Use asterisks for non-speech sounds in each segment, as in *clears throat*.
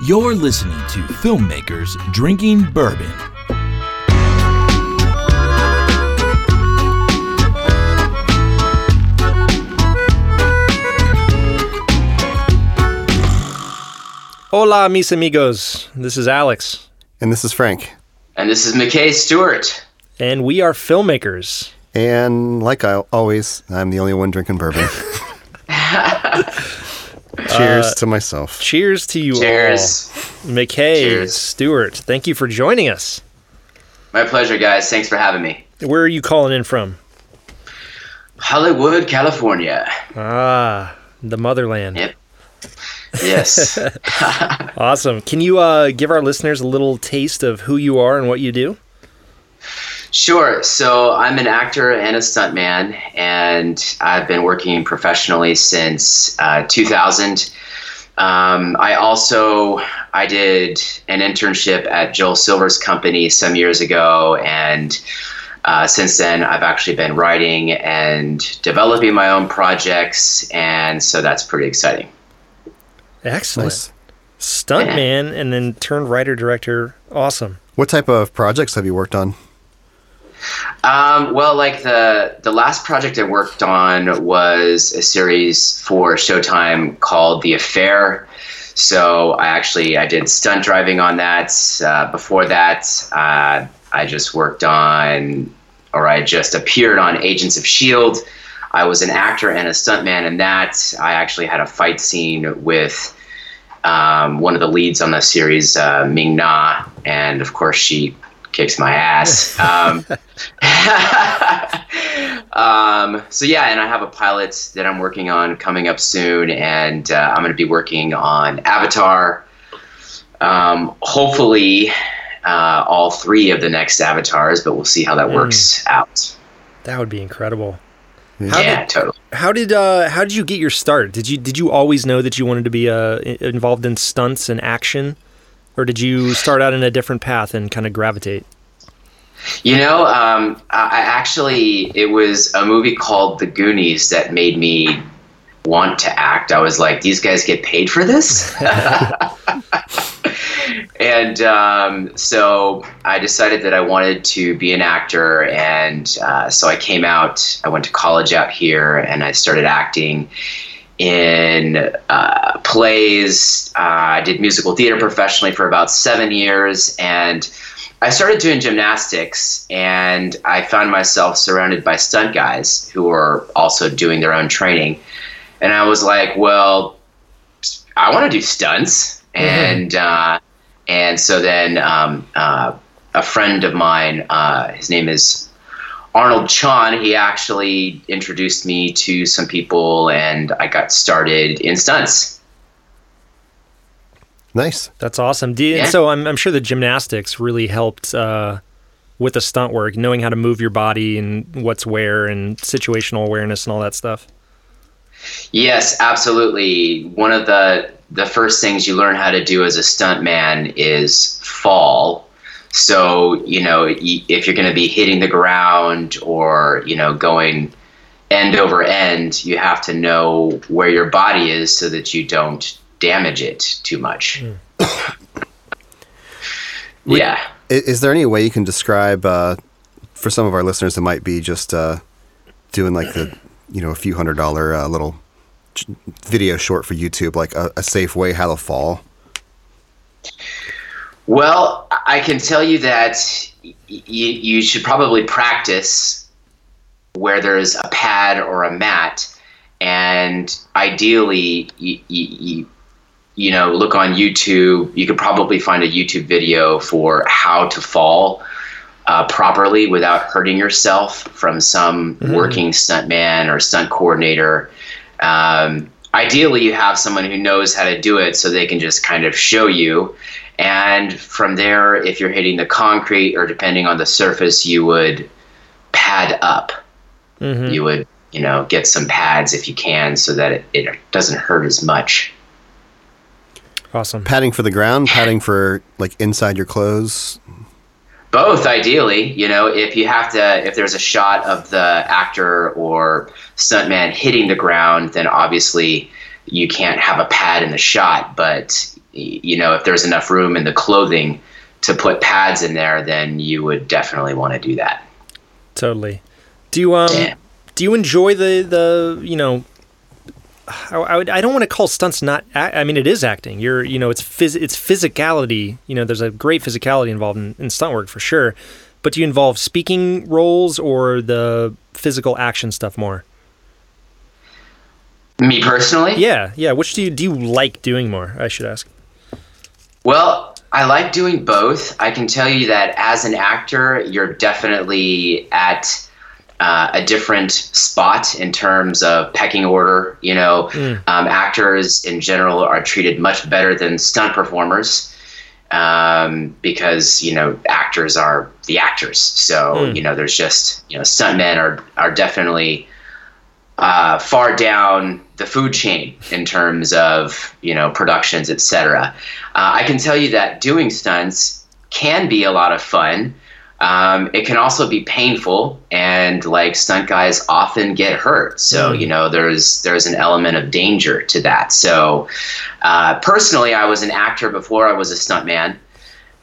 You're listening to Filmmakers Drinking Bourbon. Hola, mis amigos. This is Alex, And this is Frank. And this is McKay Stewart. and we are filmmakers. And like I always, I'm the only one drinking bourbon. *laughs* Cheers to myself. Cheers to you Cheers. all. McKay, Cheers. Stewart, thank you for joining us. My pleasure, guys. Thanks for having me. Where are you calling in from? Hollywood, California. Ah, the motherland. Yep. Yes. *laughs* *laughs* Awesome. Can you uh, give our listeners a little taste of who you are and what you do? Sure. So I'm an actor and a stuntman, and I've been working professionally since uh, 2000. Um, I also I did an internship at Joel Silver's company some years ago, and uh, since then I've actually been writing and developing my own projects, and so that's pretty exciting. Excellent. Nice. Stuntman and then turned writer director. Awesome. What type of projects have you worked on? Um, well, like the the last project I worked on was a series for Showtime called The Affair. So I actually I did stunt driving on that. Uh, before that, uh, I just worked on, or I just appeared on Agents of Shield. I was an actor and a stuntman in that. I actually had a fight scene with um, one of the leads on the series, uh, Ming Na, and of course she kicks my ass. *laughs* Um, *laughs* um, so yeah, and I have a pilot that I'm working on coming up soon, and uh, I'm going to be working on Avatar. Um, hopefully, uh, all three of the next avatars, but we'll see how that works out. That would be incredible. How yeah, did- totally. How did uh, how did you get your start? Did you did you always know that you wanted to be uh, involved in stunts and action, or did you start out in a different path and kind of gravitate? You know, um, I actually, it was a movie called The Goonies that made me want to act. I was like, these guys get paid for this? *laughs* and um, so I decided that I wanted to be an actor. And uh, so I came out, I went to college out here, and I started acting in uh, plays. Uh, I did musical theater professionally for about seven years. And I started doing gymnastics and I found myself surrounded by stunt guys who were also doing their own training. And I was like, well, I want to do stunts. And, uh, and so then um, uh, a friend of mine, uh, his name is Arnold Chan, he actually introduced me to some people and I got started in stunts. Nice. That's awesome. Do you- Yeah. So I'm I'm sure the gymnastics really helped uh, with the stunt work, knowing how to move your body and what's where and situational awareness and all that stuff. Yes, absolutely. One of the the first things you learn how to do as a stuntman is fall. So you know if you're going to be hitting the ground or you know going end over end, you have to know where your body is so that you don't damage it too much. *coughs* yeah. Is there any way you can describe uh, for some of our listeners that might be just uh, doing like the, you know, a few hundred dollar uh, little video short for YouTube, like a, a safe way how to fall? Well, I can tell you that y- you should probably practice where there's a pad or a mat, and ideally, you, you, you know, look on YouTube. You could probably find a YouTube video for how to fall uh, properly without hurting yourself from some working stuntman or stunt coordinator. Um, ideally, you have someone who knows how to do it so they can just kind of show you. And from there, if you're hitting the concrete or depending on the surface, you would pad up. Mm-hmm. You would, you know, get some pads if you can so that it, it doesn't hurt as much. Awesome. Padding for the ground, padding for like inside your clothes. Both, ideally, you know, if you have to, if there's a shot of the actor or stuntman hitting the ground, then obviously you can't have a pad in the shot. But y- you know, if there's enough room in the clothing to put pads in there, then you would definitely want to do that. Totally. Do you um Yeah. do you enjoy the the you know I, I, would, I don't want to call stunts not I mean it is acting. You're you know it's phys- it's physicality. You know there's a great physicality involved in, in stunt work for sure. But do you involve speaking roles or the physical action stuff more? Me personally, Yeah, yeah. Which do you do you like doing more? I should ask. Well, I like doing both. I can tell you that as an actor, you're definitely at uh, a different spot in terms of pecking order. You know, um, actors in general are treated much better than stunt performers um, because you know actors are the actors. So you know, there's just you know, stuntmen are are definitely uh, far down the food chain in terms of you know productions, etc. Uh, I can tell you that doing stunts can be a lot of fun. Um, it can also be painful, and like stunt guys often get hurt. So you know there's there's an element of danger to that. So uh, personally, I was an actor before I was a stuntman.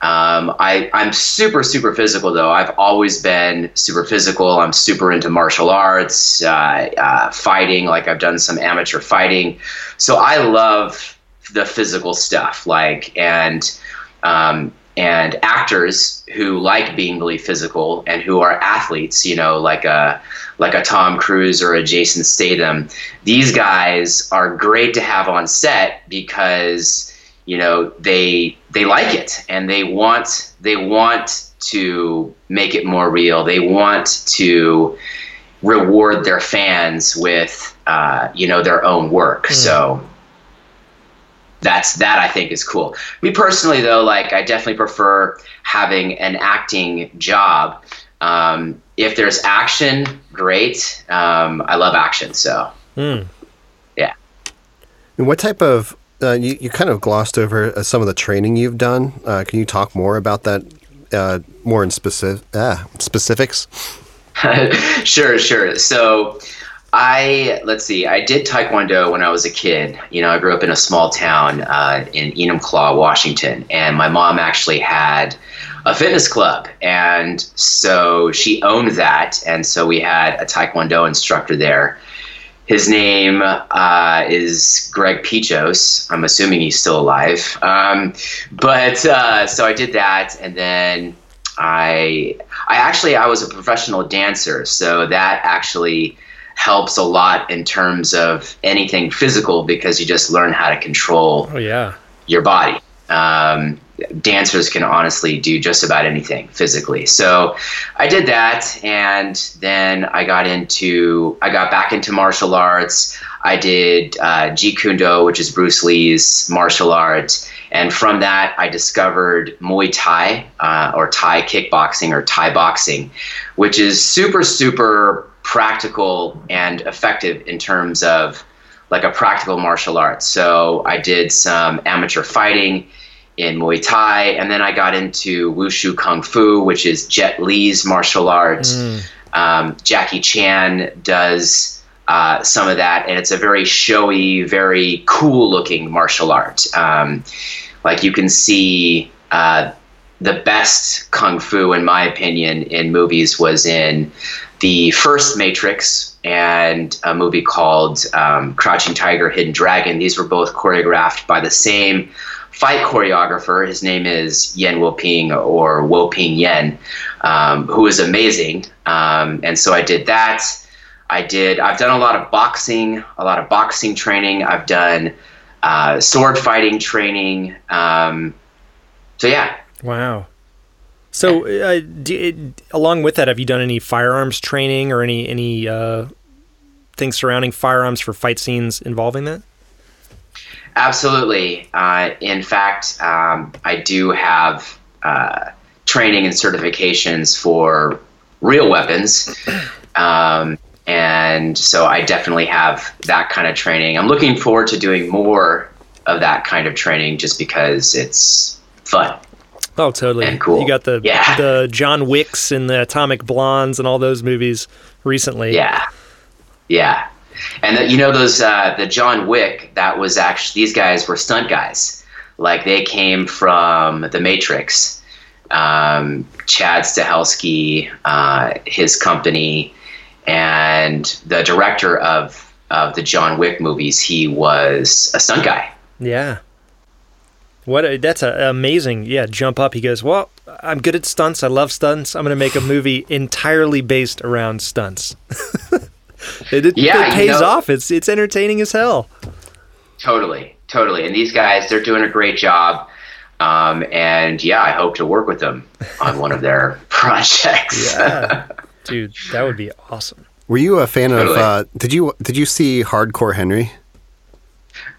Um, I, I'm super, super physical, though. I've always been super physical. I'm super into martial arts, uh, uh, fighting. Like, I've done some amateur fighting. So I love the physical stuff. Like, and, um, and actors who like being really physical and who are athletes, you know, like a like a Tom Cruise or a Jason Statham. These guys are great to have on set because you know they they like it and they want they want to make it more real. They want to reward their fans with uh, you know their own work. So that's that I think is cool. Me personally though, like I definitely prefer having an acting job. Um, if there's action, great. Um, I love action, so yeah. And what type of uh, you, you kind of glossed over uh, some of the training you've done. Uh, can you talk more about that? Uh, more in specific ah, specifics. *laughs* sure, sure. So I let's see. I did taekwondo when I was a kid. You know, I grew up in a small town uh, in Enumclaw, Washington, and my mom actually had a fitness club, and so she owned that, and so we had a taekwondo instructor there. His name uh, is Greg Pichos. I'm assuming he's still alive. Um, but uh, so I did that, and then I I actually I was a professional dancer, so that actually helps a lot in terms of anything physical because you just learn how to control Oh yeah. your body. Um, dancers can honestly do just about anything physically. So I did that, and then I got into I got back into martial arts. I did uh, Jeet Kune Do, which is Bruce Lee's martial arts, and from that I discovered Muay Thai uh, or Thai kickboxing or Thai boxing, which is super super practical and effective in terms of like a practical martial arts. So I did some amateur fighting in Muay Thai, and then I got into Wushu Kung Fu, which is Jet Li's martial arts. Um, Jackie Chan does uh, some of that, and it's a very showy, very cool looking martial art. Um, like you can see uh, the best kung fu, in my opinion, in movies was in the first Matrix and a movie called um, Crouching Tiger, Hidden Dragon. These were both choreographed by the same fight choreographer. His name is Yen Woping or Woping Yen, um, who is amazing. Um, and so I did that. I did. I've done a lot of boxing, a lot of boxing training. I've done uh, sword fighting training. Um, so yeah, Wow. So, uh, along with that, have you done any firearms training or any any uh, things surrounding firearms for fight scenes involving that? Absolutely. Uh, in fact, um, I do have uh, training and certifications for real weapons. *clears throat* Um, and so I definitely have that kind of training. I'm looking forward to doing more of that kind of training just because it's fun. Oh, totally. And cool. You got the *laughs* Yeah. the John Wicks and the Atomic Blondes and all those movies recently. Yeah, yeah, and the, you know those uh, the John Wick that was actually these guys were stunt guys. like they came from The Matrix. Um, Chad Stahelski, uh, his company, and the director of of the John Wick movies, he was a stunt guy. Yeah. What a, that's a, amazing. Yeah, jump up. He goes, "Well, I'm good at stunts. I love stunts. I'm going to make a movie entirely based around stunts." *laughs* it, it, Yeah, it you pays know- off. It's it's entertaining as hell. Totally, totally. And these guys, they're doing a great job. Um, and yeah, I hope to work with them on one of their *laughs* projects. Yeah. Dude, that would be awesome. Were you a fan of? Uh, did you did you see Hardcore Henry?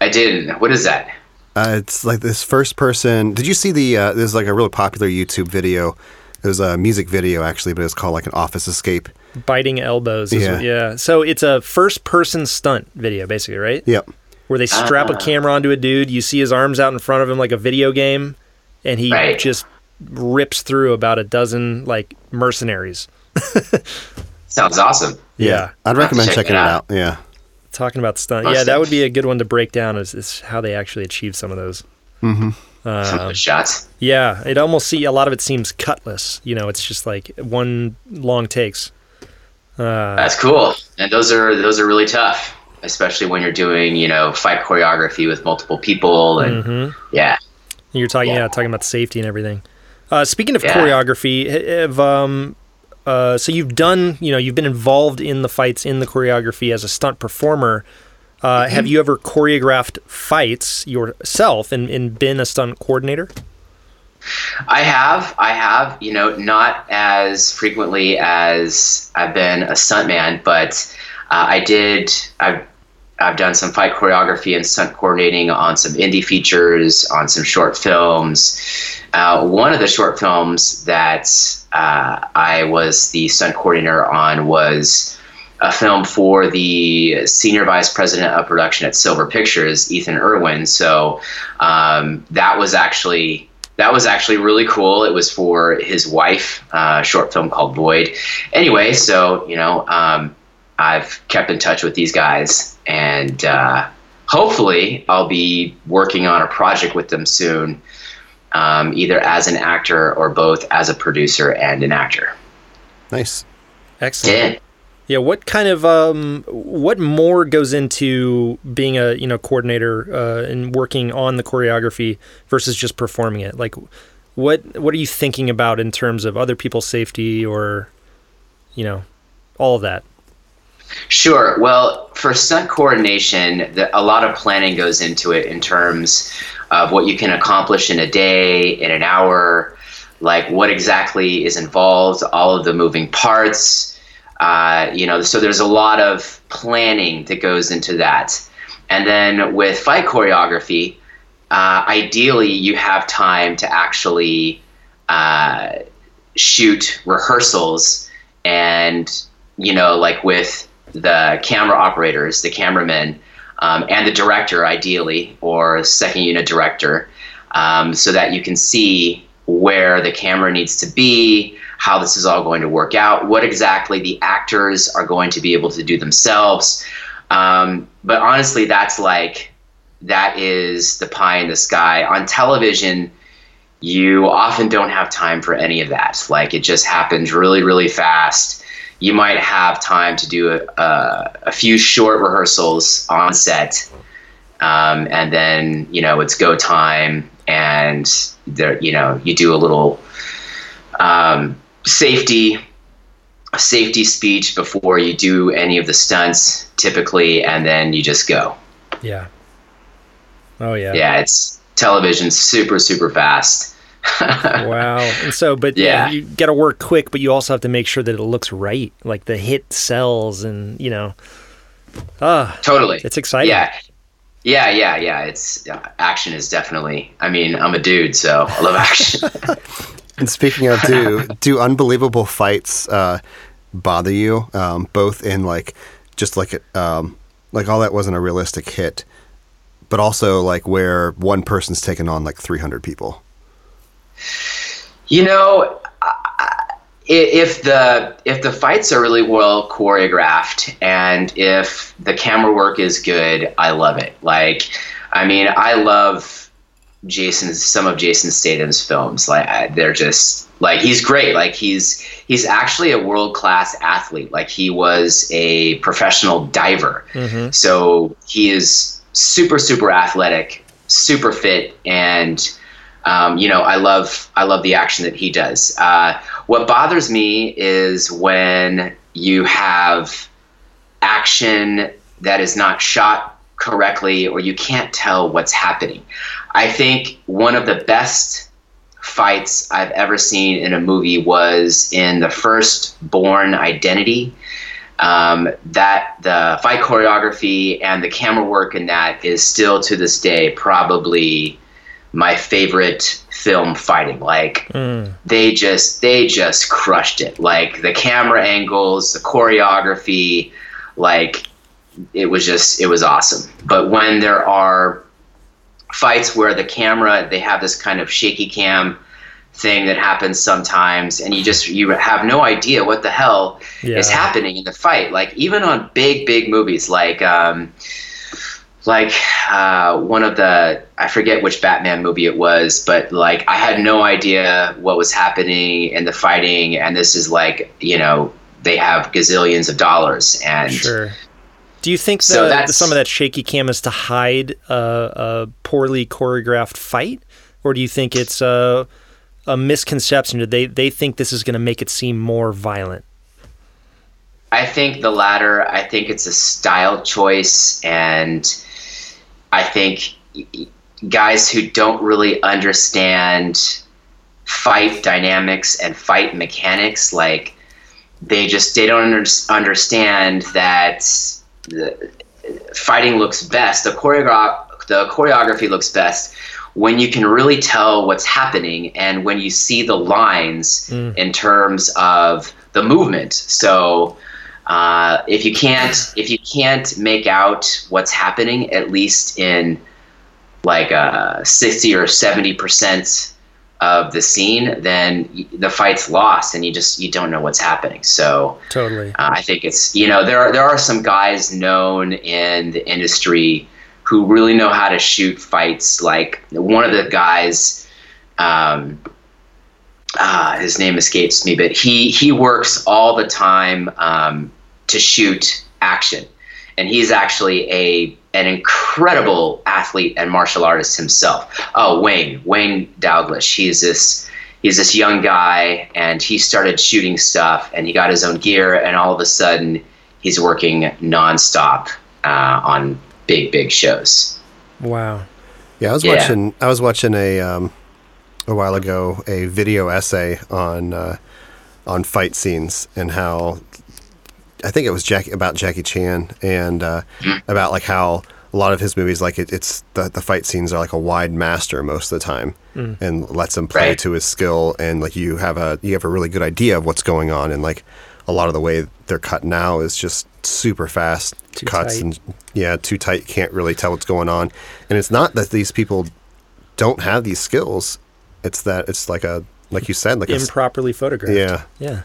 I didn't. What is that? Uh, it's like this first person. Did you see the? Uh, there's like a really popular YouTube video. It was a music video actually, but it was called like an Office Escape. Biting elbows. Is Yeah. what- yeah. So it's a first person stunt video, basically, right? Yep. Where they strap a Ah. camera onto a dude. You see his arms out in front of him like a video game, and he Right. just rips through about a dozen like mercenaries. *laughs* Sounds awesome. Yeah. I'd recommend check checking it it out. out. Yeah. Talking about stunt. Most Yeah, that would be a good one to break down is, is how they actually achieve some of those. Some The shots. Yeah, it almost see a lot of it seems cutless. You know, it's just like one long takes. Uh, That's cool. And those are those are really tough, especially when you're doing you know fight choreography with multiple people and mhm. yeah. You're talking, yeah. Yeah. talking about safety and everything. Uh, speaking of Yeah. choreography, have um, uh, so you've done, you know, you've been involved in the fights in the choreography as a stunt performer. Uh. Have you ever choreographed fights yourself and, and been a stunt coordinator? I have, I have, you know, not as frequently as I've been a stuntman, but uh, I did. I've I've done some fight choreography and stunt coordinating on some indie features, on some short films. Uh, one of the short films that uh, I was the stunt coordinator on was a film for the senior vice president of production at Silver Pictures, Ethan Irwin. So um, that was actually that was actually really cool. It was for his wife, uh, short film called Void. Anyway, so you know, um, I've kept in touch with these guys, and uh, hopefully, I'll be working on a project with them soon, um, either as an actor or both as a producer and an actor. Nice. Excellent. Yeah. Yeah, what kind of um, what more goes into being a you know coordinator uh, and working on the choreography versus just performing it? Like, what what are you thinking about in terms of other people's safety or, you know, all of that? Sure. Well, for stunt coordination, the, a lot of planning goes into it in terms of what you can accomplish in a day, in an hour, like what exactly is involved, all of the moving parts. Uh, you know, so there's a lot of planning that goes into that. And then with fight choreography, uh, ideally you have time to actually uh, shoot rehearsals and you know like with the camera operators the cameramen um, and the director ideally or second unit director um, so that you can see where the camera needs to be how this is all going to work out what exactly the actors are going to be able to do themselves um, but honestly that's like that is the pie in the sky on television you often don't have time for any of that. Like it just happens really, really fast. You might have time to do a, a, a few short rehearsals on set, um, and then you know it's go time, and there you know you do a little um, safety a safety speech before you do any of the stunts typically, and then you just go. Yeah. Oh yeah. Yeah, it's television super super fast. *laughs* Wow. And so, but yeah, Yeah. you got to work quick, but you also have to make sure that it looks right, like the hit sells, and you know, ah, Totally. it's exciting. Yeah. Yeah, yeah, yeah. It's uh, action is definitely. I mean, I'm a dude, so I love action. *laughs* And speaking of, do do unbelievable fights uh, bother you? Um, both in like just like um, like all that wasn't a realistic hit, but also like where one person's taken on like 300 people. you know, if the if the fights are really well choreographed and if the camera work is good, I love it. Like, I mean, I love Jason's some of Jason Statham's films. Like I, they're just like he's great. Like he's he's actually a world class athlete. Like he was a professional diver. Mm-hmm. So he is super super athletic, super fit, and um, you know I love I love the action that he does. Uh, what bothers me is when you have action that is not shot correctly or you can't tell what's happening. I think one of the best fights I've ever seen in a movie was in the first Bourne Identity. Um, that the fight choreography and the camera work in that is still to this day probably my favorite film fighting like Mm. they just they just crushed it like the camera angles the choreography like it was just it was awesome but when there are fights where the camera they have this kind of shaky cam thing that happens sometimes and you just you have no idea what the hell is happening in the fight like even on big big movies like um like uh, one of the I forget which Batman movie it was, but like I had no idea what was happening in the fighting, and this is like you know they have gazillions of dollars, and Sure. Do you think So that that's- some of that shaky cam is to hide a, a poorly choreographed fight, or do you think it's a, a misconception? Did they they think this is going to make it seem more violent? I think the latter. I think it's a style choice, and I think guys who don't really understand fight dynamics and fight mechanics, like they just they don't under, understand that the, fighting looks best. The choreograph the choreography looks best when you can really tell what's happening and when you see the lines in terms of the movement. So uh, if you can't if you can't make out what's happening, at least in like uh, sixty or seventy percent of the scene, then the fight's lost, and you just you don't know what's happening. So Totally. uh, I think it's you know there are there are some guys known in the industry who really know how to shoot fights. Like one of the guys, um, ah, his name escapes me, but he he works all the time um, to shoot action, and he's actually a an incredible athlete and martial artist himself. Oh, Wayne Wayne Douglas, he's this he's this young guy and he started shooting stuff and he got his own gear and all of a sudden he's working nonstop uh, on big big shows Wow. Yeah, I was Yeah. watching. I was watching a um, a while ago a video essay on uh, on fight scenes and how I think it was Jack about Jackie Chan and uh, about like how a lot of his movies like it, it's the the fight scenes are like a wide master most of the time and lets him play Right. to his skill and like you have a you have a really good idea of what's going on and like a lot of the way they're cut now is just super fast Too cuts tight. and yeah too tight You can't really tell what's going on and it's not that these people don't have these skills it's that it's like a like you said like a s- Improperly photographed. yeah Yeah.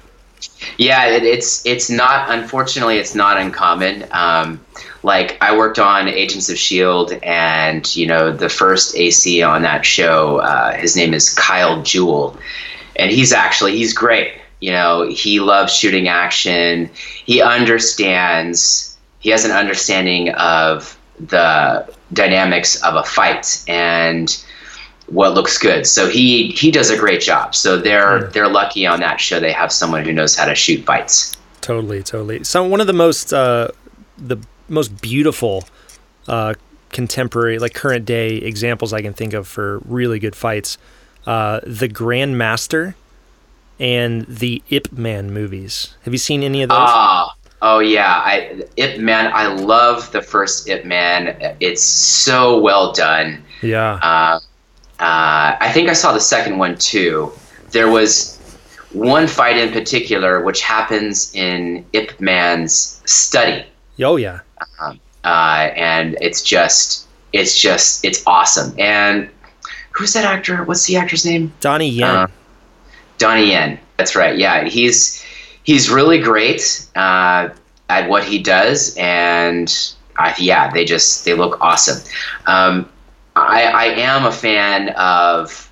Yeah it, it's it's not unfortunately it's not uncommon. Um, like i worked on agents of shield and you know the first ac on that show uh, his name is kyle jewell. And he's actually he's great. You know he loves shooting action. He understands he has an understanding of the dynamics of a fight. And what looks good so he he does a great job so they're they're lucky on that show they have someone who knows how to shoot fights Totally, totally. So one of the most uh, the most beautiful uh, contemporary, like current day examples I can think of for really good fights, uh, the Grandmaster and the Ip Man movies. Have you seen any of those? Ah, oh yeah, I Ip Man. I love the first Ip Man. It's so well done. yeah. Uh, uh, I think I saw the second one too. There was one fight in particular which happens in Ip Man's study, oh yeah. uh, and it's just, it's just, it's awesome. And who's that actor? What's the actor's name? Donnie Yen. Uh, Donnie Yen. That's right. Yeah, he's he's really great uh, at what he does, and I, yeah, they just they look awesome. Um, I, I am a fan of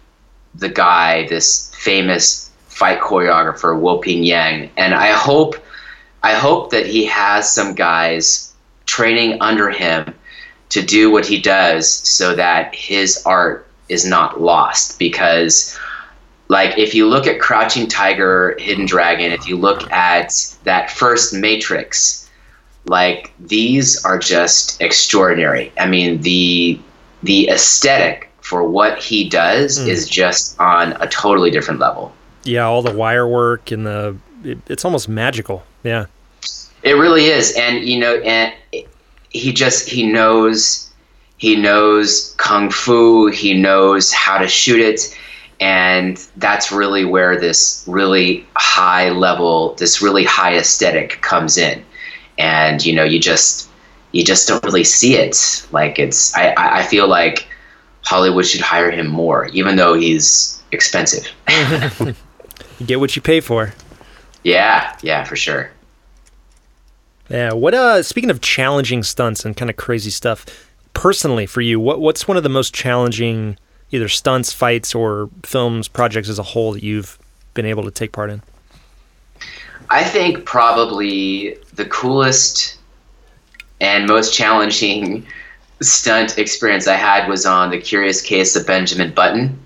the guy, this famous fight choreographer, Wu Ping Yang, and I hope I hope that he has some guys training under him to do what he does so that his art is not lost because like if you look at crouching tiger hidden dragon if you look at that first matrix like these are just extraordinary. I mean the the aesthetic for what he does Mm. is just on a totally different level Yeah, all the wire work and the it, it's almost magical. Yeah. It really is, and you know, and he just he knows he knows kung fu. He knows how to shoot it, and that's really where this really high level, this really high aesthetic comes in. And you know, you just you just don't really see it. Like it's I I feel like Hollywood should hire him more, even though he's expensive. *laughs* You get what you pay for. yeah, yeah, for sure. Yeah. What uh speaking of challenging stunts and kind of crazy stuff, personally for you, what what's one of the most challenging either stunts, fights or films, projects as a whole that you've been able to take part in? I think probably the coolest and most challenging *laughs* stunt experience I had was on The Curious Case of Benjamin Button.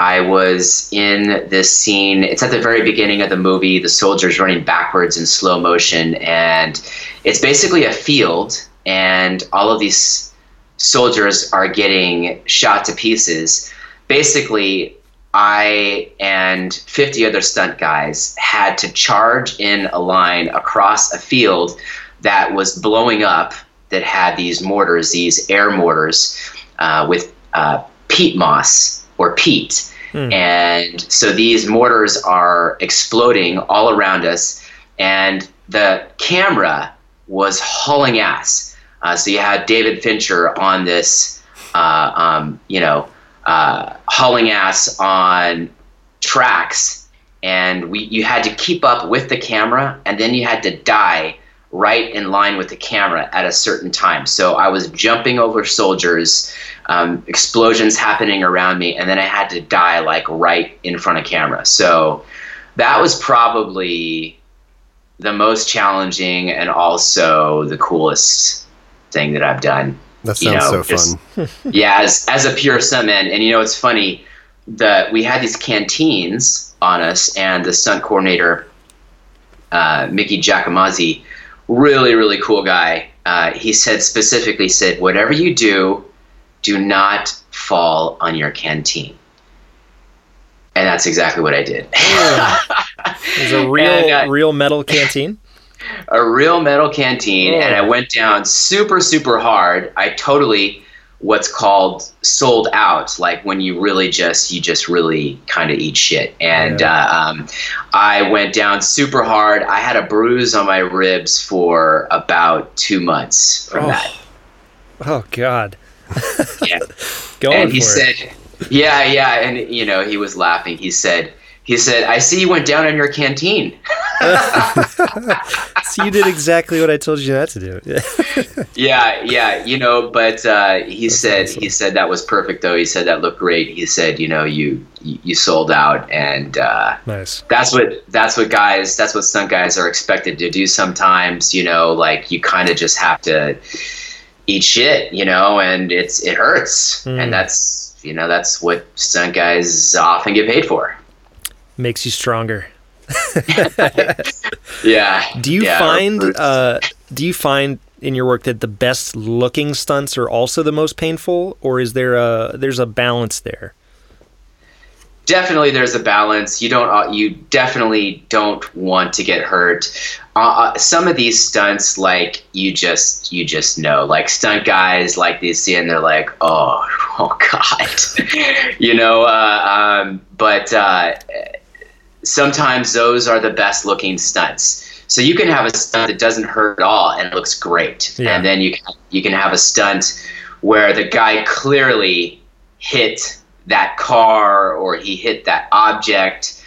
I was in this scene. It's at the very beginning of the movie. The soldier's running backwards in slow motion, and it's basically a field, and all of these soldiers are getting shot to pieces. Basically, I and 50 other stunt guys had to charge in a line across a field that was blowing up that had these mortars, these air mortars uh, with uh, peat moss or peat. And so these mortars are exploding all around us, and the camera was hauling ass. Uh, so you had David Fincher on this, uh, um, you know, uh, hauling ass on tracks, and we you had to keep up with the camera, and then you had to die right in line with the camera at a certain time. So I was jumping over soldiers, um, explosions happening around me, and then I had to die like right in front of camera. So that was probably the most challenging and also the coolest thing that I've done That You sounds know, so just- fun. *laughs* yeah, as, as a pure stuntman. And you know, it's funny that we had these canteens on us, and the stunt coordinator, uh, Mickey Giacomazzi, really, really cool guy. Uh, he said specifically, said, whatever you do, do not fall on your canteen. And that's exactly what I did. There's a *laughs* real And, uh, real metal canteen. *laughs* a real metal canteen Oh. and I went down super super hard. I totally what's called sold out like when you really just you just really kind of eat shit and uh, um, i went down super hard i had a bruise on my ribs for about two months from Oh. that Oh God. yeah *laughs* Going and he it. said yeah yeah and you know he was laughing he said he said i see you went down on your canteen *laughs* So you did exactly what I told you not to do. *laughs* Yeah, yeah, you know, but uh, he said he said that was perfect though. He said that looked great. He said, you know, you you you sold out, and uh, nice. that's what that's what guys that's what stunt guys are expected to do. Sometimes, you know, like you kind of just have to eat shit, you know, and it's it hurts, Mm. and that's you know that's what stunt guys often get paid for. Makes you stronger. *laughs* Yeah. Do you yeah, find uh, do you find in your work that the best looking stunts are also the most painful, or is there a there's a balance there? definitely there's a balance you don't uh, you definitely don't want to get hurt uh, uh, some of these stunts like you just you just know like stunt guys like they see and they're like oh *laughs* oh god *laughs* you know uh, um, but uh, sometimes those are the best looking stunts. So you can have a stunt that doesn't hurt at all and it looks great. Yeah. and then you can, you can have a stunt where the guy clearly hit that car or he hit that object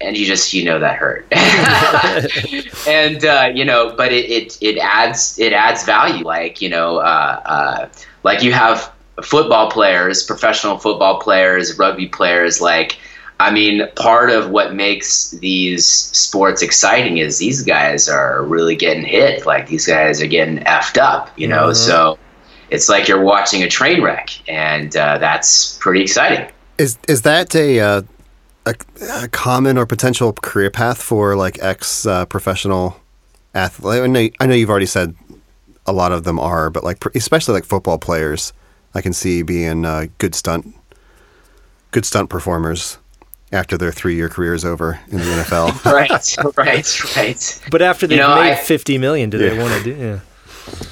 and you just you know that hurt. *laughs* *laughs* And uh, you know but it, it it adds it adds value. Like you know uh, uh, like you have football players, professional football players, rugby players, like I mean, part of what makes these sports exciting is these guys are really getting hit. Like these guys are getting effed up, you know. Mm-hmm. So it's like you're watching a train wreck, and uh, that's pretty exciting. Is is that a, uh, a, a common or potential career path for like ex uh, professional athletes? I know, I know you've already said a lot of them are, but like especially like football players, I can see being uh, good stunt good stunt performers after their three year career is over in the NFL. *laughs* right, right, right. But after they've you know, made I, fifty million, do yeah. they want to do? Yeah.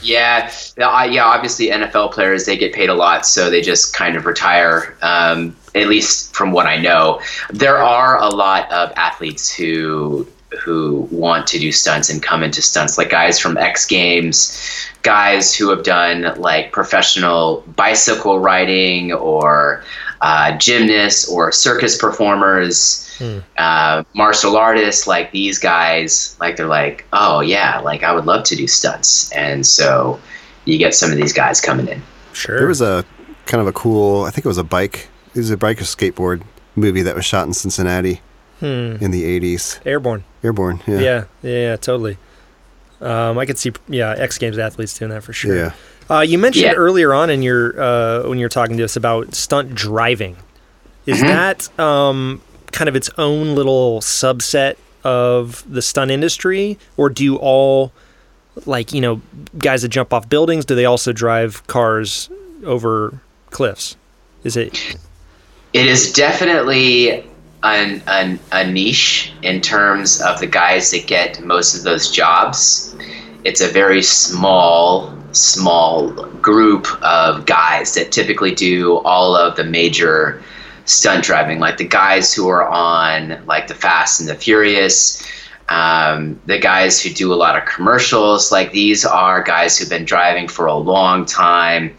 Yeah, yeah. Obviously, NFL players they get paid a lot, so they just kind of retire. Um, at least from what I know, there are a lot of athletes who who want to do stunts and come into stunts, like guys from X Games, guys who have done like professional bicycle riding or uh, gymnasts or circus performers, hmm. uh, martial artists, like these guys, like they're like, oh yeah, like I would love to do stunts, and so you get some of these guys coming in. Sure. There was a kind of a cool, I think it was a bike, it was a bike or skateboard movie that was shot in Cincinnati hmm. in the '80s. Airborne. Airborne. Yeah. Yeah. Yeah. yeah totally. Um, I could see, yeah, X Games athletes doing that for sure. Yeah. Uh, you mentioned yeah. earlier on in your uh, when you were talking to us about stunt driving. Is mm-hmm. that um, kind of its own little subset of the stunt industry, or do you all like you know guys that jump off buildings? Do they also drive cars over cliffs? Is it? It is definitely an, an, a niche in terms of the guys that get most of those jobs. It's a very small small group of guys that typically do all of the major stunt driving, like the guys who are on like the Fast and the Furious, um, the guys who do a lot of commercials. Like these are guys who've been driving for a long time.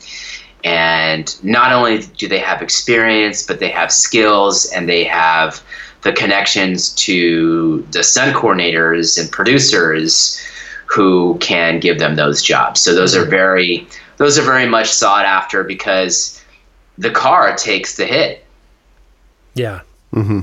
And not only do they have experience, but they have skills and they have the connections to the stunt coordinators and producers who can give them those jobs. So those are mm-hmm. very those are very much sought after because the car takes the hit. Yeah. Mm-hmm.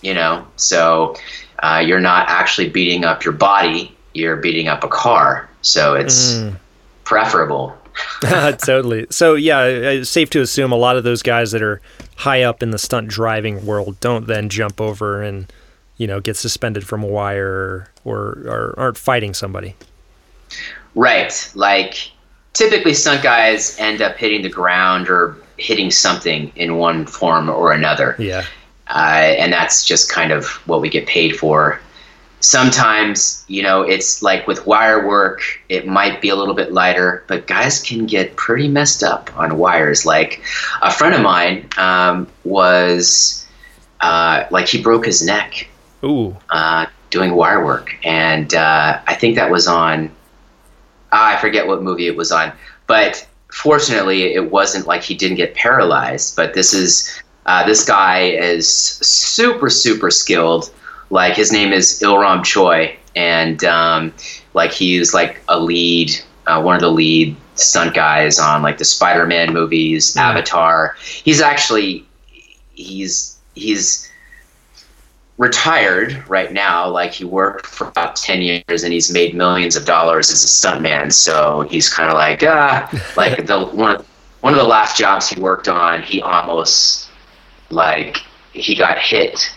You know, so uh, you're not actually beating up your body; you're beating up a car. So it's mm. preferable. *laughs* *laughs* totally. So yeah, it's safe to assume a lot of those guys that are high up in the stunt driving world don't then jump over and you know, get suspended from a wire or, or aren't fighting somebody. Right. Like typically stunt guys end up hitting the ground or hitting something in one form or another. Yeah. Uh, and that's just kind of what we get paid for. Sometimes, you know, it's like with wire work, it might be a little bit lighter, but guys can get pretty messed up on wires. Like a friend of mine um, was, uh, like, he broke his neck Ooh. Uh, doing wire work, and uh, I think that was on. Ah, I forget what movie it was on, but fortunately, it wasn't like he didn't get paralyzed. But this is uh, this guy is super super skilled. Like his name is Il-ram Choi, and um, like he's like a lead, uh, one of the lead stunt guys on like the Spider-Man movies, yeah. Avatar. He's actually he's he's retired right now. Like he worked for about ten years and he's made millions of dollars as a stuntman. So he's kind of like ah, *laughs* like the one of one of the last jobs he worked on, he almost like he got hit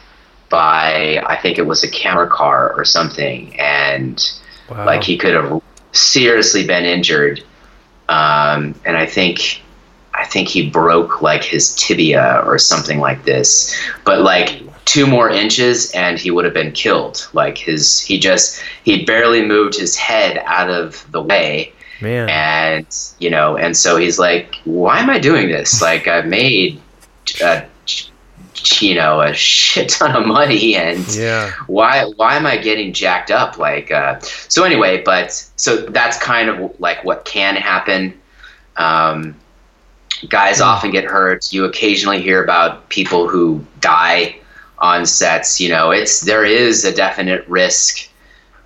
by I think it was a camera car or something, and wow. like he could have seriously been injured. Um, and I think I think he broke like his tibia or something like this. But like two more inches and he would have been killed. Like his, he just, he barely moved his head out of the way. Man. And, you know, and so he's like, why am I doing this? *laughs* Like I've made, a, you know, a shit ton of money and yeah. why, why am I getting jacked up? Like, uh, so anyway, but so that's kind of like what can happen. Um, guys mm. often get hurt. You occasionally hear about people who die on sets, you know, it's there is a definite risk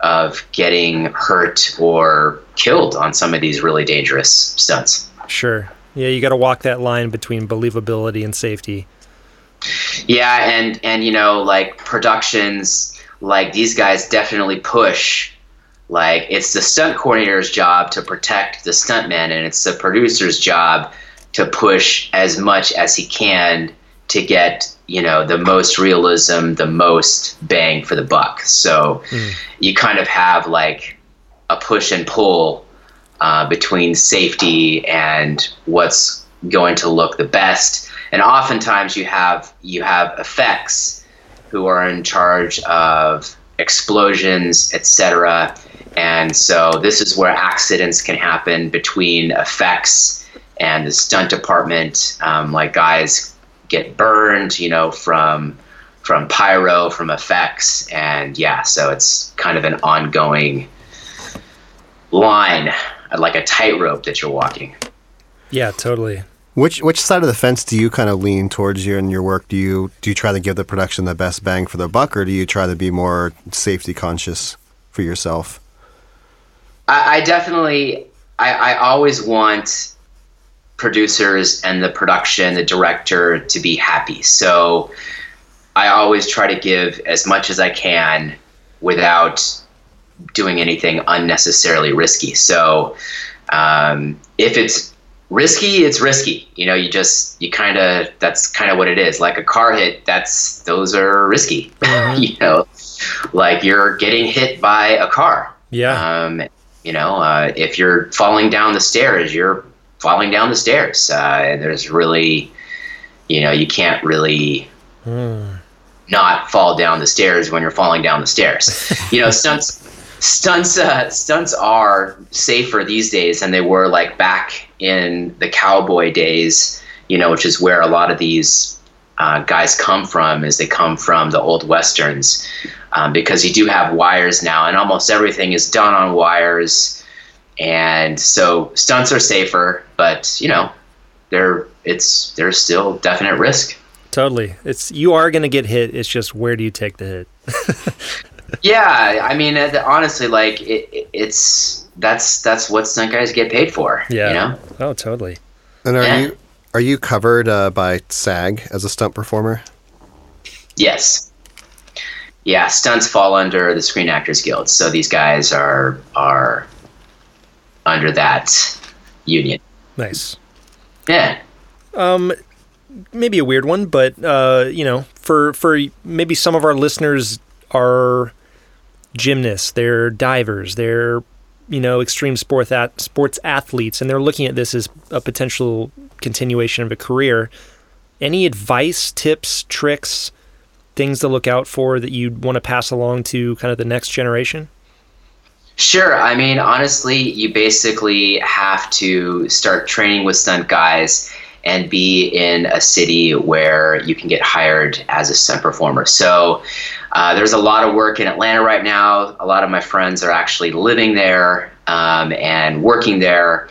of getting hurt or killed on some of these really dangerous stunts. Sure. Yeah, you got to walk that line between believability and safety. Yeah, and and you know, like productions, like these guys definitely push. Like it's the stunt coordinator's job to protect the stuntman, and it's the producer's job to push as much as he can to get you know the most realism, the most bang for the buck. So mm. you kind of have like a push and pull uh, between safety and what's going to look the best. And oftentimes you have you have effects who are in charge of explosions, etc. And so this is where accidents can happen between effects and the stunt department. Um, like guys get burned, you know, from from pyro, from effects, and yeah, so it's kind of an ongoing line, like a tightrope that you're walking. Yeah, totally. Which which side of the fence do you kind of lean towards you in your work? Do you do you try to give the production the best bang for the buck, or do you try to be more safety conscious for yourself? I, I definitely, I, I always want producers and the production, the director to be happy. So I always try to give as much as I can without doing anything unnecessarily risky. So um, if it's risky, it's risky. You know, you just you kind of that's kind of what it is. Like a car hit, that's those are risky. Mm-hmm. *laughs* you know, like you're getting hit by a car. Yeah. Um, you know, uh, if you're falling down the stairs, you're falling down the stairs. Uh, there's really, you know, you can't really. Mm. Not fall down the stairs when you're falling down the stairs. you know, *laughs* stunts stunts uh, stunts are safer these days than they were like back in the cowboy days you know which is where a lot of these uh, guys come from is they come from the old westerns um, because you do have wires now and almost everything is done on wires and so stunts are safer but you know they're it's there's still definite risk totally it's you are going to get hit it's just where do you take the hit *laughs* yeah, I mean, uh, honestly, like it, it's that's that's what stunt guys get paid for. Yeah. You know? Oh, totally. And are yeah. you are you covered uh, by SAG as a stunt performer? Yes. Yeah, stunts fall under the Screen Actors Guild, so these guys are are under that union. Nice. Yeah. Um, maybe a weird one, but uh, you know, for for maybe some of our listeners are gymnasts, they're divers, they're you know extreme sport at, sports athletes, and they're looking at this as a potential continuation of a career. Any advice, tips, tricks, things to look out for that you'd want to pass along to kind of the next generation? Sure. I mean, honestly, you basically have to start training with stunt guys and be in a city where you can get hired as a stunt performer. So uh, there's a lot of work in Atlanta right now. A lot of my friends are actually living there um, and working there.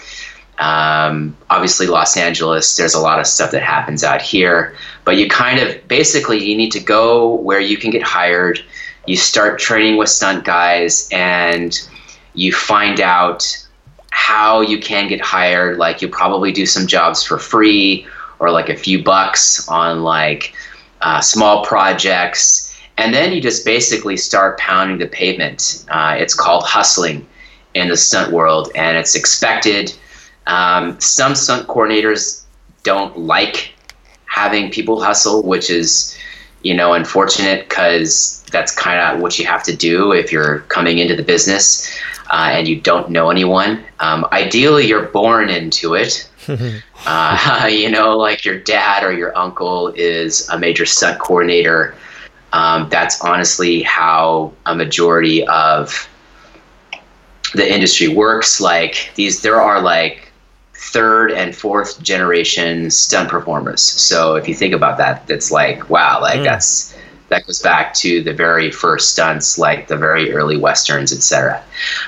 Um, obviously, Los Angeles, there's a lot of stuff that happens out here. But you kind of basically you need to go where you can get hired. You start training with stunt guys and you find out how you can get hired. Like you probably do some jobs for free or like a few bucks on like uh, small projects and then you just basically start pounding the pavement. Uh, it's called hustling in the stunt world, and it's expected. Um, some stunt coordinators don't like having people hustle, which is, you know, unfortunate because that's kind of what you have to do if you're coming into the business uh, and you don't know anyone. Um, ideally, you're born into it. *laughs* uh, *laughs* you know, like your dad or your uncle is a major stunt coordinator um, that's honestly how a majority of the industry works. Like these, there are like third and fourth generation stunt performers. So if you think about that, that's like wow, like mm. that's that goes back to the very first stunts, like the very early westerns, etc.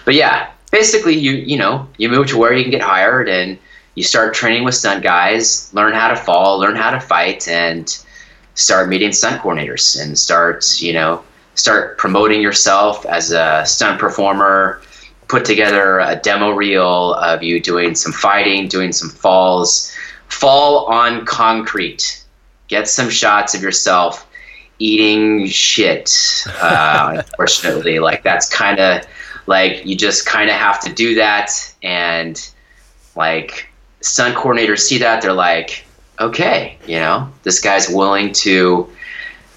But yeah, basically, you you know you move to where you can get hired and you start training with stunt guys, learn how to fall, learn how to fight, and start meeting stunt coordinators and start, you know, start promoting yourself as a stunt performer, put together a demo reel of you doing some fighting, doing some falls, fall on concrete, get some shots of yourself eating shit. Uh, *laughs* unfortunately, like that's kind of like you just kind of have to do that, and like stunt coordinators see that they're like, okay, you know, this guy's willing to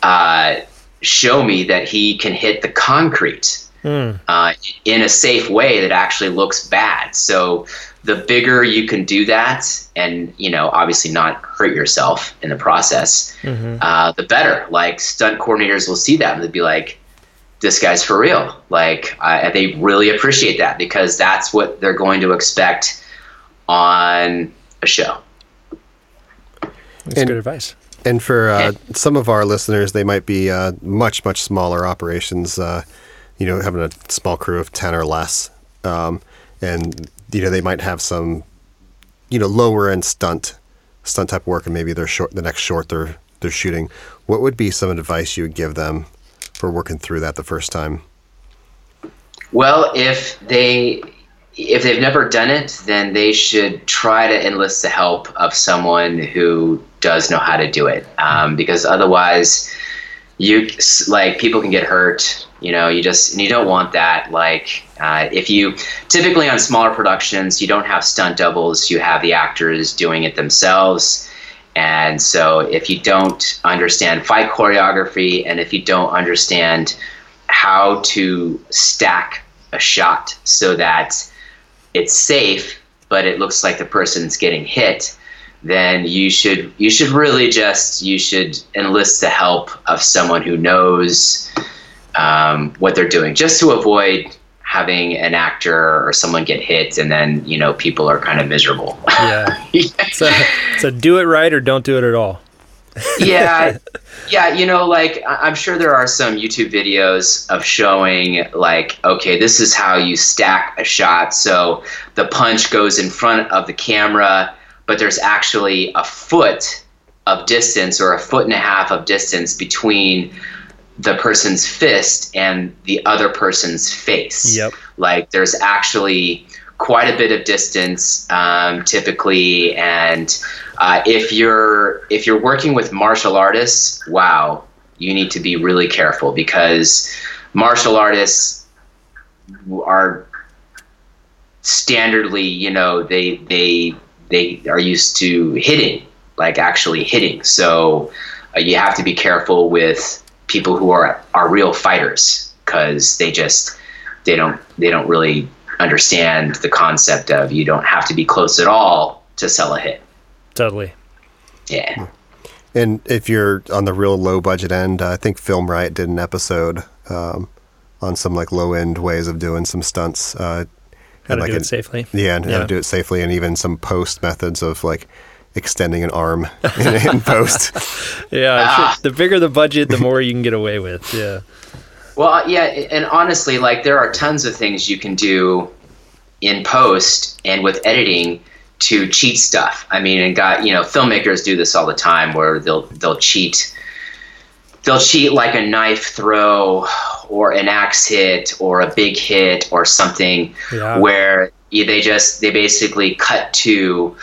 uh, show me that he can hit the concrete Hmm. uh, in a safe way that actually looks bad. So the bigger you can do that, and you know, obviously not hurt yourself in the process, Mhm. uh, the better. Like stunt coordinators will see that and they'll be like, "This guy's for real." Like uh, they really appreciate that because that's what they're going to expect on a show. That's And- good advice. And for uh, some of our listeners, they might be uh, much, much smaller operations, uh, you know, having a small crew of 10 or less. Um, and, you know, they might have some, you know, lower end stunt, stunt type work, and maybe they're short, the next short they're, they're shooting. What would be some advice you would give them for working through that the first time? Well, if they if they've never done it, then they should try to enlist the help of someone who does know how to do it. Um, because otherwise, you like people can get hurt. You know, you just and you don't want that. Like uh, if you typically on smaller productions, you don't have stunt doubles. You have the actors doing it themselves. And so, if you don't understand fight choreography, and if you don't understand how to stack a shot so that it's safe, but it looks like the person's getting hit, then you should you should really just you should enlist the help of someone who knows um, what they're doing, just to avoid having an actor or someone get hit and then you know people are kind of miserable. Yeah. *laughs* so, so do it right or don't do it at all. yeah *laughs* yeah you know like i'm sure there are some youtube videos of showing like okay this is how you stack a shot so the punch goes in front of the camera but there's actually a foot of distance or a foot and a half of distance between the person's fist and the other person's face Yep. like there's actually quite a bit of distance um, typically and uh, if you're if you're working with martial artists wow you need to be really careful because martial artists are standardly you know they they they are used to hitting like actually hitting so uh, you have to be careful with people who are are real fighters because they just they don't they don't really understand the concept of you don't have to be close at all to sell a hit Totally. yeah And if you're on the real low budget end, uh, I think Film Riot did an episode um, on some like low end ways of doing some stunts. Uh, How and, to like do an- it safely. Yeah, and how to do it safely, and even some post methods of like extending an arm *laughs* in, in post. *laughs* Yeah. Ah. sure the bigger the budget, the more you can get away with. Yeah. Well, yeah, and honestly, like there are tons of things you can do in post and with editing to cheat stuff. I mean, and got you know, filmmakers do this all the time where they'll they'll cheat. They'll cheat like a knife throw, or an axe hit, or a big hit, or something Yeah. where they just they basically cut to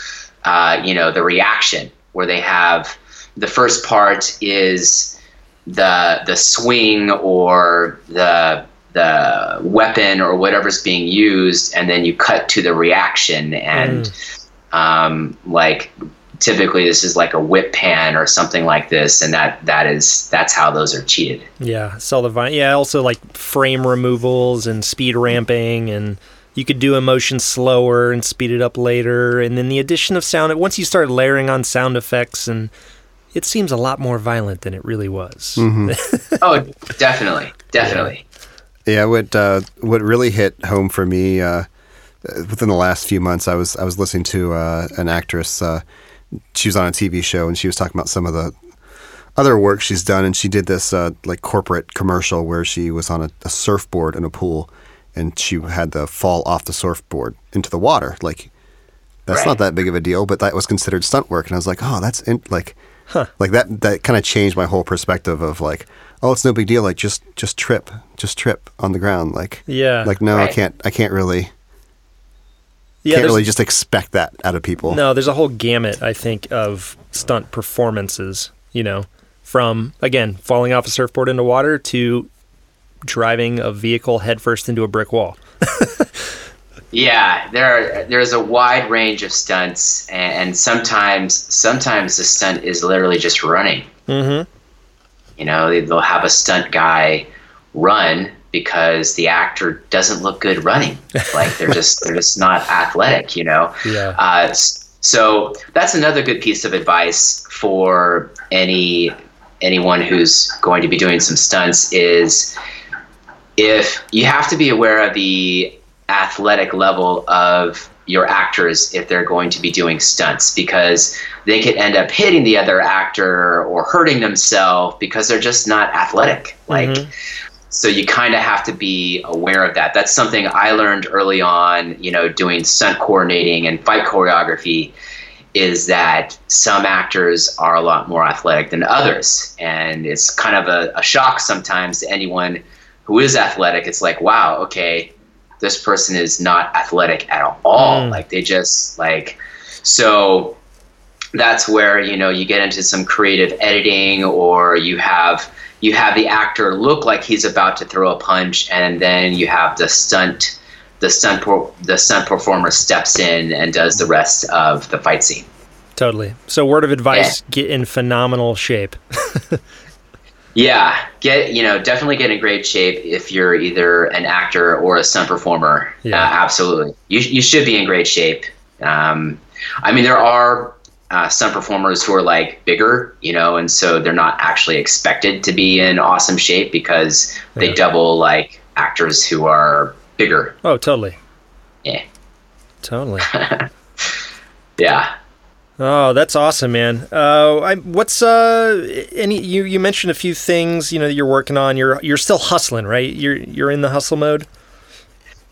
uh, you know the reaction where they have the first part is the the swing or the the weapon or whatever's being used and then you cut to the reaction and um, like typically this is like a whip pan or something like this and that that is that's how those are cheated Yeah, sell the vine. Yeah, also like frame removals and speed ramping, and you could do emotion slower and speed it up later. And then the addition of sound. Once you start layering on sound effects, and it seems a lot more violent than it really was. *laughs* oh definitely definitely Yeah, what uh, what really hit home for me uh, within the last few months, I was I was listening to uh, an actress. Uh, she was on a TV show, and she was talking about some of the other work she's done. And she did this uh, like corporate commercial where she was on a, a surfboard in a pool, and she had to fall off the surfboard into the water. Like that's Right. not that big of a deal, but that was considered stunt work. And I was like, oh, that's in, like. Like that that kind of changed my whole perspective of like, oh, it's no big deal. Like just just trip, just trip on the ground. Like Yeah. like no, I can't I can't really. Yeah, Can't really just expect that out of people. No, there's a whole gamut, I think, of stunt performances, you know, from, again, falling off a surfboard into water to driving a vehicle headfirst into a brick wall. *laughs* Yeah, there are, there's a wide range of stunts, and, sometimes sometimes the stunt is literally just running. Mm-hmm. You know, they- they'll have a stunt guy run because the actor doesn't look good running. Like they're just they're just not athletic. You know. Yeah. Uh, so that's another good piece of advice for any anyone who's going to be doing some stunts is if you have to be aware of the athletic level of your actors if they're going to be doing stunts because they could end up hitting the other actor or hurting themselves because they're just not athletic like Mhm. so you kind of have to be aware of that that's something i learned early on you know doing stunt coordinating and fight choreography is that some actors are a lot more athletic than others and it's kind of a, a shock sometimes to anyone who is athletic it's like wow okay this person is not athletic at all Mm. like they just like so that's where you know you get into some creative editing or you have you have the actor look like he's about to throw a punch and then you have the stunt the stunt per, the stunt performer steps in and does the rest of the fight scene Totally. So, word of advice get in phenomenal shape. *laughs* yeah get you know definitely get in great shape if you're either an actor or a stunt performer Yeah. uh, absolutely you, you should be in great shape um, i mean there are uh, stunt performers who are like bigger you know and so they're not actually expected to be in awesome shape because they Yeah. double like actors who are bigger Oh, totally. yeah Totally. *laughs* yeah Oh, that's awesome, man. Uh, I, what's uh, any? You you mentioned a few things, you know, that you're working on. You're you're still hustling, right? You're you're in the hustle mode.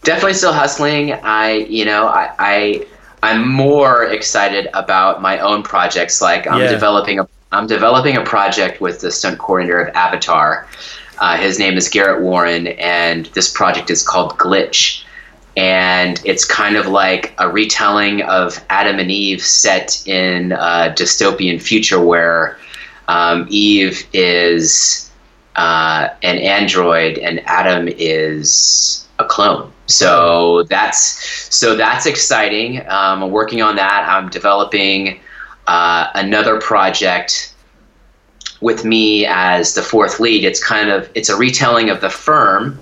definitely still hustling. I, you know, I, I, I'm more excited about my own projects. Like I'm Yeah. developing a, I'm developing a project with the stunt coordinator of Avatar. Uh, his name is Garrett Warren, and this project is called Glitch. And it's kind of like a retelling of Adam and Eve set in a dystopian future where um, Eve is uh, an android and Adam is a clone. So that's so that's exciting. Um, I'm working on that. I'm developing uh, another project with me as the fourth lead. It's kind of it's a retelling of the firm.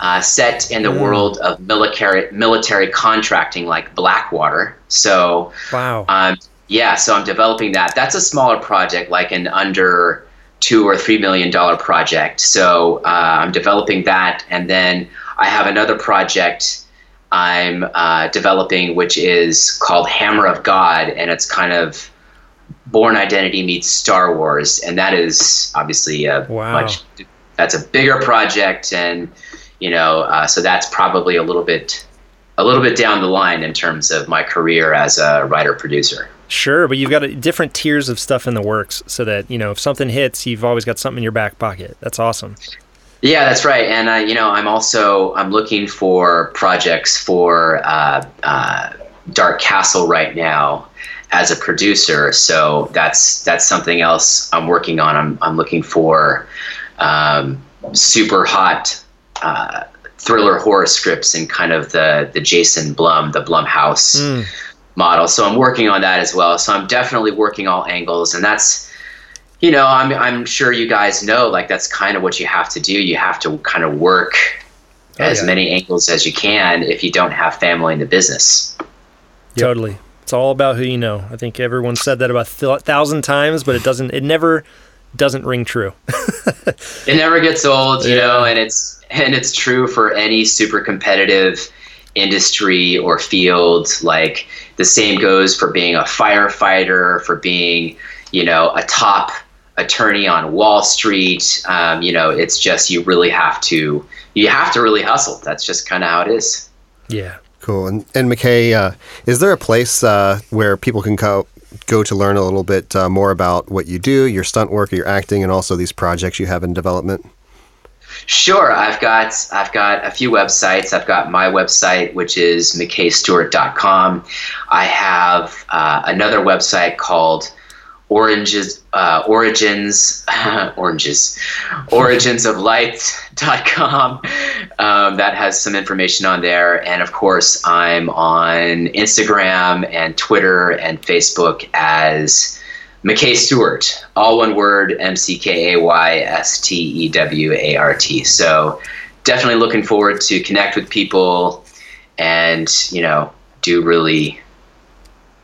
Uh, set in the world of military military contracting, like Blackwater. So, Wow. um, yeah, so I'm developing that. That's a smaller project, like an under two or three million dollar project. So uh, I'm developing that, and then I have another project I'm uh, developing, which is called Hammer of God, and it's kind of Bourne Identity meets Star Wars, and that is obviously a Wow. much that's a bigger project, and you know, uh, so that's probably a little bit a little bit down the line in terms of my career as a writer producer. Sure, but you've got a, different tiers of stuff in the works, so that you know if something hits, you've always got something in your back pocket. That's awesome. Yeah, that's right. And uh, you know, I'm also I'm looking for projects for uh, uh, Dark Castle right now as a producer. So that's that's something else I'm working on. I'm I'm looking for um, super hot uh, thriller horror scripts and kind of the the Jason Blum, the Blumhouse Mm. model. So I'm working on that as well. So I'm definitely working all angles, and that's you know I'm I'm sure you guys know like that's kind of what you have to do. You have to kind of work Oh, as yeah. many angles as you can if you don't have family in the business. Totally. It's all about who you know. I think everyone said that about a thousand times, but it doesn't. It never doesn't ring true. *laughs* It never gets old, you Yeah. know, and it's and it's true for any super competitive industry or field. Like the same goes for being a firefighter, for being, you know, a top attorney on Wall Street. Um, you know, it's just you really have to you have to really hustle. That's just kind of how it is. yeah. Cool. And, and McKay, uh, is there a place uh, where people can go, go to learn a little bit uh, more about what you do, your stunt work, your acting, and also these projects you have in development? Sure, I've got I've got a few websites. I've got my website, which is mckaystewart.com. I have uh, another website called Oranges uh, Origins *laughs* Oranges Origins of Light.com. Um, that has some information on there, and of course, I'm on Instagram and Twitter and Facebook as McKay Stewart, all one word, M C K A Y S T E W A R T. So definitely looking forward to connect with people and, you know, do really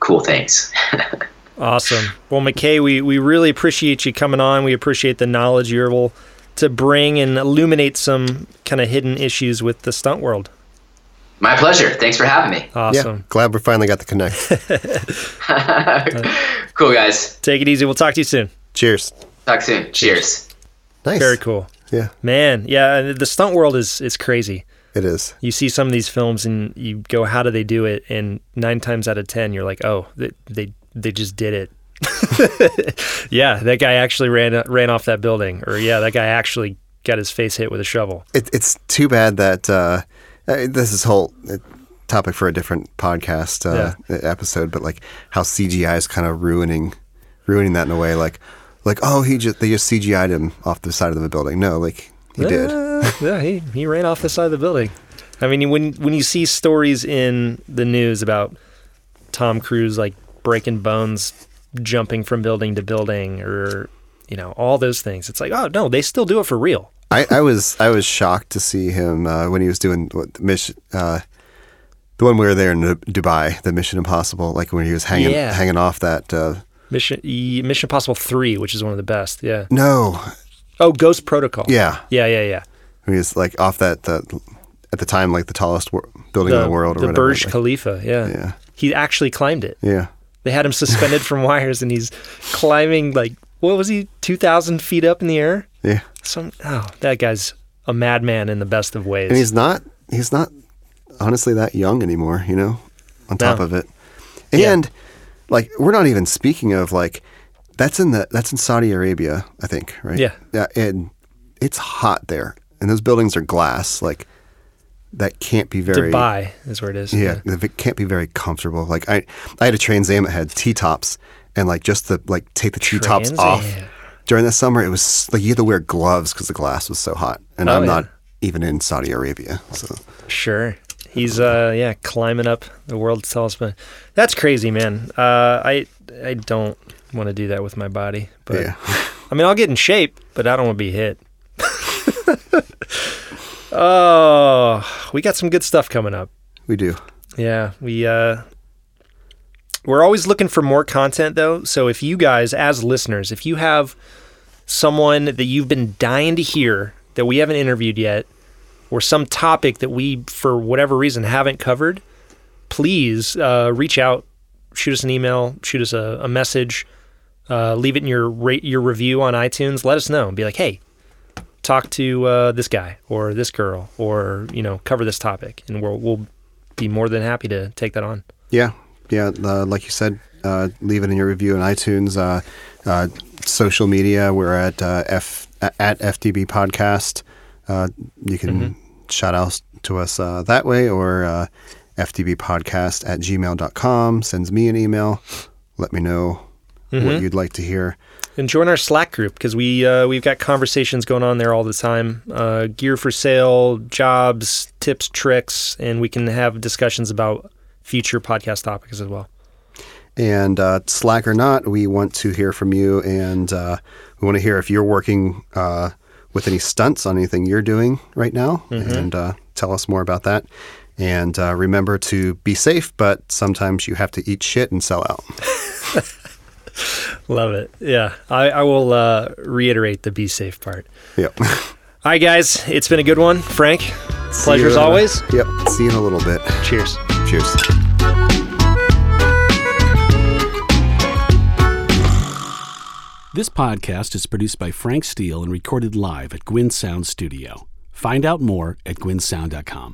cool things. *laughs* Awesome. Well, McKay, we, we really appreciate you coming on. We appreciate the knowledge you're able to bring and illuminate some kind of hidden issues with the stunt world. My pleasure. Thanks for having me. Awesome. Yeah, glad we finally got the connect. *laughs* *laughs* cool, guys. Take it easy. We'll talk to you soon. Cheers. Talk soon. Cheers. Nice. Very cool. Yeah, Man, yeah, the stunt world is is crazy. it is. You see some of these films and you go, how do they do it? And nine times out of ten, you're like, oh, they they, they just did it. *laughs* yeah, that guy actually ran ran off that building, or yeah, that guy actually got his face hit with a shovel. It, it's too bad that uh, this is whole uh, topic for a different podcast uh, episode, but like how CGI is kind of ruining ruining that in a way. Like, like oh, he just they just CGI'd him off the side of the building. No, like he did. Uh, yeah, he, he ran off the side of the building. I mean, when when you see stories in the news about Tom Cruise like breaking bones, jumping from building to building, or you know all those things, it's like, oh no, they still do it for real. I, I was I was shocked to see him uh, when he was doing what the mission. Uh, the one we were there in Dubai, the Mission Impossible, like when he was hanging Yeah. hanging off that. Uh, Mission Mission Impossible three, which is one of the best. Yeah. no, Oh, Ghost Protocol. yeah, Yeah, yeah, yeah. he was like off that that at the time like the tallest wor- building in the world or the whatever. Burj like- Khalifa. Yeah. yeah, He actually climbed it. yeah. They had him suspended from *laughs* wires, and he's climbing like what was he, two thousand feet up in the air? Yeah, Some oh, that guy's a madman in the best of ways. and he's not he's not honestly that young anymore. You know, on top No. of it, Yeah. and like we're not even speaking of like that's in the that's in Saudi Arabia, I think, right? Yeah. yeah, and it's hot there, and those buildings are glass, like. That can't be very Dubai is where it is. Yeah, it can't be very comfortable. Like I, I had a Trans Am that had T tops, and like just to like take the T tops off during the summer, it was like you had to wear gloves because the glass was so hot. And Oh, I'm yeah. not even in Saudi Arabia, so Sure. He's uh yeah climbing up the world's tallest mountain. That's crazy, man. Uh, I I don't want to do that with my body, but yeah, *laughs* I mean I'll get in shape, but I don't want to be hit. *laughs* oh, we got some good stuff coming up. we do. Yeah, we uh we're always looking for more content though. So if you guys as listeners, if you have someone that you've been dying to hear that we haven't interviewed yet or some topic that we for whatever reason haven't covered, please uh, reach out, shoot us an email, shoot us a, a message, uh, leave it in your rate your review on iTunes. Let us know and be like, hey, talk to uh, this guy or this girl or you know cover this topic, and we'll we'll be more than happy to take that on. Yeah, yeah. Uh, like you said, uh, leave it in your review on iTunes. Uh, uh, social media, we're at uh, f at FTB Podcast. Uh, you can Mm-hmm. shout out to us uh, that way, or uh, FTB Podcast at gmail.com. Sends me an email. Let me know Mm-hmm. what you'd like to hear. And join our Slack group because we uh, we've got conversations going on there all the time. Uh, gear for sale, jobs, tips, tricks, and we can have discussions about future podcast topics as well. And uh, Slack or not, we want to hear from you, and uh, we want to hear if you're working uh, with any stunts on anything you're doing right now, and uh, tell us more about that. And uh, remember to be safe, but sometimes you have to eat shit and sell out. *laughs* *laughs* Love it. Yeah, I, I will uh, reiterate the be safe part. Yep. *laughs* All right, guys, it's been a good one. Frank, See pleasure as in a- always. Yep. See you in a little bit. Cheers. Cheers. This podcast is produced by Frank Steele and recorded live at Gwyn Sound Studio. Find out more at gwynsound.com.